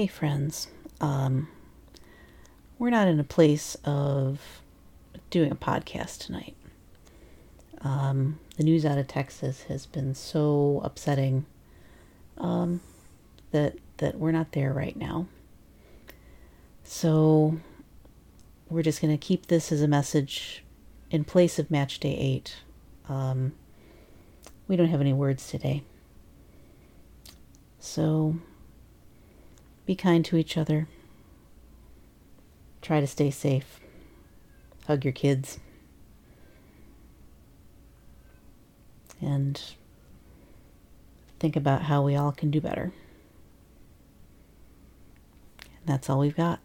Hey, friends. Um, we're not in a place of doing a podcast tonight. Um, the news out of Texas has been so upsetting um, that that we're not there right now. So we're just going to keep this as a message in place of Match Day Eight. Um, we don't have any words today. So be kind to each other. Try to stay safe. Hug your kids. And think about how we all can do better. And that's all we've got.